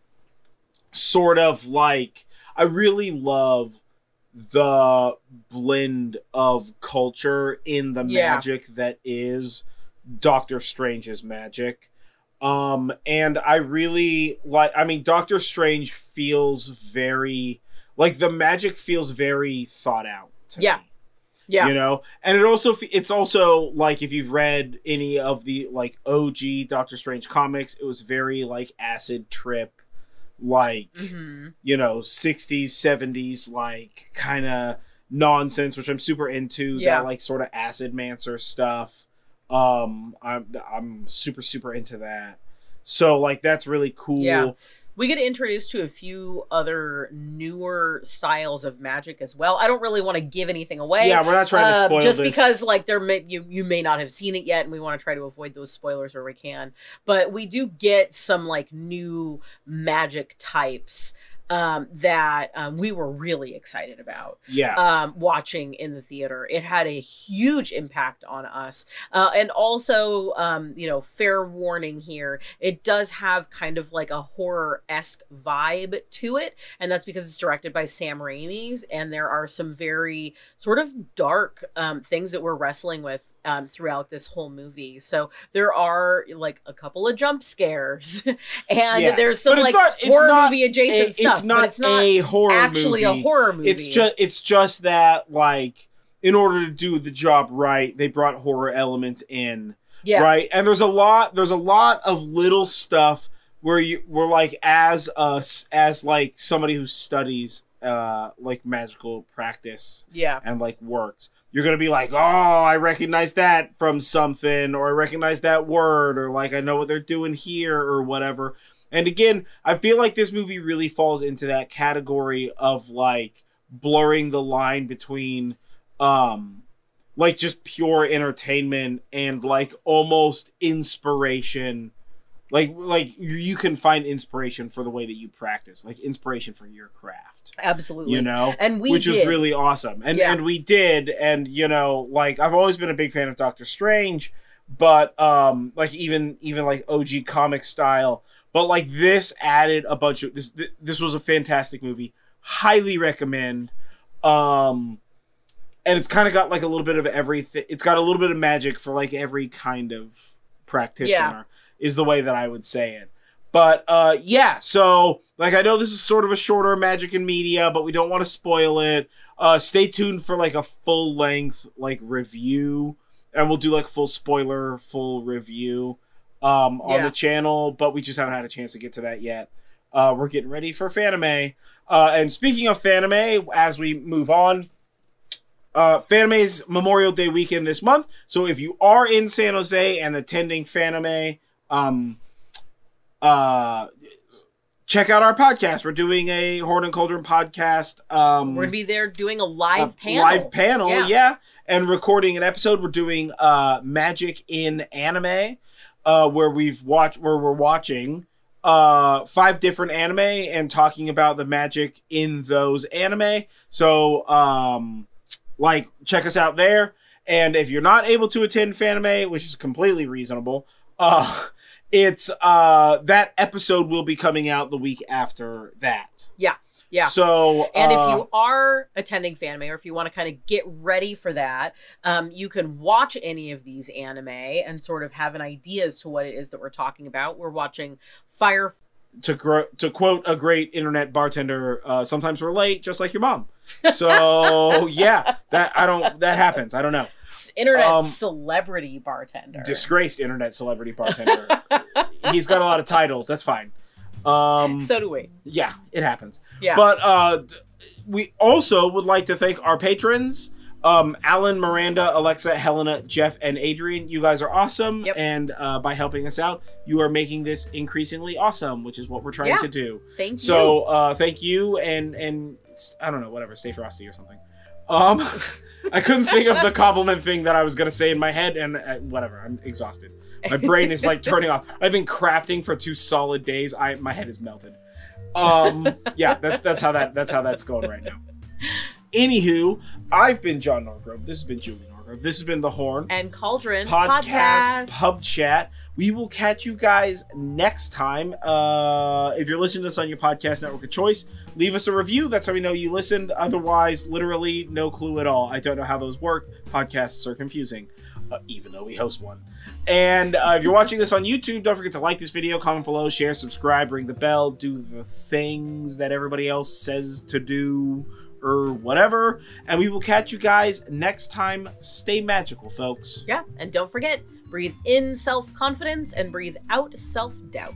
[SPEAKER 1] sort of like I really love the blend of culture in the
[SPEAKER 2] Yeah.
[SPEAKER 1] magic that is Doctor Strange's magic. Um and I really like I mean Doctor Strange feels very like the magic feels very thought out. to
[SPEAKER 2] Yeah.
[SPEAKER 1] me
[SPEAKER 2] Yeah.
[SPEAKER 1] you know and it also it's also like if you've read any of the like og doctor strange comics it was very like acid trip like
[SPEAKER 2] hmm
[SPEAKER 1] you know 60s 70s like kind of nonsense which i'm super into
[SPEAKER 2] Yeah.
[SPEAKER 1] that like sort of acid mancer stuff um i'm i'm super super into that so like that's really cool
[SPEAKER 2] Yeah. We get introduced to a few other newer styles of magic as well. I don't really want to give anything away.
[SPEAKER 1] yeah we're not trying to
[SPEAKER 2] uh,
[SPEAKER 1] spoil
[SPEAKER 2] just
[SPEAKER 1] this
[SPEAKER 2] because like there may you you may not have seen it yet and we want to try to avoid those spoilers where we can but we do get some like new magic types um, that um, we were really excited about
[SPEAKER 1] yeah
[SPEAKER 2] um, watching in the theater. It had a huge impact on us. Uh, and also, um, you know, fair warning here, it does have kind of like a horror esque vibe to it. And that's because it's directed by Sam Raimi's. And there are some very sort of dark um, things that we're wrestling with um, throughout this whole movie. So there are like a couple of jump scares. <laughs> and
[SPEAKER 1] Yeah.
[SPEAKER 2] there's some like
[SPEAKER 1] not-
[SPEAKER 2] horror
[SPEAKER 1] not
[SPEAKER 2] movie adjacent
[SPEAKER 1] a-
[SPEAKER 2] stuff.
[SPEAKER 1] It's not
[SPEAKER 2] it's not
[SPEAKER 1] a horror
[SPEAKER 2] actually
[SPEAKER 1] movie.
[SPEAKER 2] a horror movie.
[SPEAKER 1] It's just it's just that like in order to do the job right, they brought horror elements in.
[SPEAKER 2] yeah.
[SPEAKER 1] Right? And there's a lot there's a lot of little stuff where you were like as us as like somebody who studies uh like magical practice
[SPEAKER 2] Yeah.
[SPEAKER 1] and like works. You're gonna be like, oh, I recognize that from something, or I recognize that word, or like I know what they're doing here, or whatever. And again, I feel like this movie really falls into that category of like blurring the line between um like just pure entertainment and like almost inspiration like like you can find inspiration for the way that you practice like inspiration for your craft
[SPEAKER 2] Absolutely.
[SPEAKER 1] you know
[SPEAKER 2] and we
[SPEAKER 1] which
[SPEAKER 2] did.
[SPEAKER 1] was really awesome and
[SPEAKER 2] Yeah.
[SPEAKER 1] and we did and you know like i've always been a big fan of doctor strange but um like even even like og comic style but like this added a bunch of this this was a fantastic movie. Highly recommend. Um and it's kind of got like a little bit of everything it's got a little bit of magic for like every kind of practitioner is the way that i would say it. But uh yeah so like i know this is sort of a shorter magic and media but we don't want to spoil it. Uh stay tuned for like a full length like review and we'll do like full spoiler full review um on
[SPEAKER 2] Yeah.
[SPEAKER 1] the channel but we just haven't had a chance to get to that yet uh we're getting ready for fanime uh and speaking of fanime as we move on uh, Fanime's Memorial Day weekend this month. So if you are in San Jose and attending Fanime, um, uh, check out our podcast. We're doing a Horn and Cauldron podcast. Um,
[SPEAKER 2] We're gonna be there doing a live
[SPEAKER 1] a
[SPEAKER 2] panel.
[SPEAKER 1] live panel,
[SPEAKER 2] Yeah.
[SPEAKER 1] yeah. and recording an episode. We're doing uh, Magic in Anime, uh, where we've watched where we're watching uh five different anime and talking about the magic in those anime. So um like check us out there. And if you're not able to attend Fanime, which is completely reasonable, uh <laughs> it's uh that episode will be coming out the week after that.
[SPEAKER 2] Yeah. Yeah.
[SPEAKER 1] So
[SPEAKER 2] And
[SPEAKER 1] uh,
[SPEAKER 2] if you are attending Fanime, or if you want to kind of get ready for that, um, you can watch any of these anime and sort of have an idea as to what it is that we're talking about. We're watching Fire.
[SPEAKER 1] to gro- to quote a great internet bartender, uh, sometimes we're late, just like your mom. So <laughs> yeah, that I don't that happens. I don't know.
[SPEAKER 2] Internet
[SPEAKER 1] Um,
[SPEAKER 2] celebrity bartender.
[SPEAKER 1] Disgraced internet celebrity bartender. <laughs> He's got a lot of titles. That's fine. Um, <laughs>
[SPEAKER 2] so do we.
[SPEAKER 1] yeah, it happens.
[SPEAKER 2] Yeah.
[SPEAKER 1] But uh, we also would like to thank our patrons. Um, Alan, Miranda, Alexa, Helena, Jeff, and Adrian, you guys are awesome.
[SPEAKER 2] Yep.
[SPEAKER 1] And uh, by helping us out, you are making this increasingly awesome, which is what we're trying
[SPEAKER 2] Yeah.
[SPEAKER 1] to do.
[SPEAKER 2] Thank you.
[SPEAKER 1] So uh, thank you, and and I don't know, whatever, stay frosty or something. Um, <laughs> I couldn't think of the <laughs> compliment thing that I was gonna say in my head, and uh, whatever, I'm exhausted. My brain is like turning off. I've been crafting for two solid days. I my head is melted. Um, yeah, that's that's how that that's how that's going right now. Anywho, I've been John Norgrove. This has been Julie Norgrove. This has been the Horn
[SPEAKER 2] and Cauldron
[SPEAKER 1] podcast,
[SPEAKER 2] podcast.
[SPEAKER 1] pub chat. We will catch you guys next time. Uh, if you're listening to us on your podcast network of choice, leave us a review. That's how we know you listened. Otherwise, literally no clue at all. I don't know how those work. Podcasts are confusing, uh, even though we host one. And uh, if you're watching this on YouTube, don't forget to like this video, comment below, share, subscribe, ring the bell, do the things that everybody else says to do or whatever. And we will catch you guys next time. Stay magical, folks.
[SPEAKER 2] Yeah, and don't forget, breathe in self confidence and breathe out self doubt.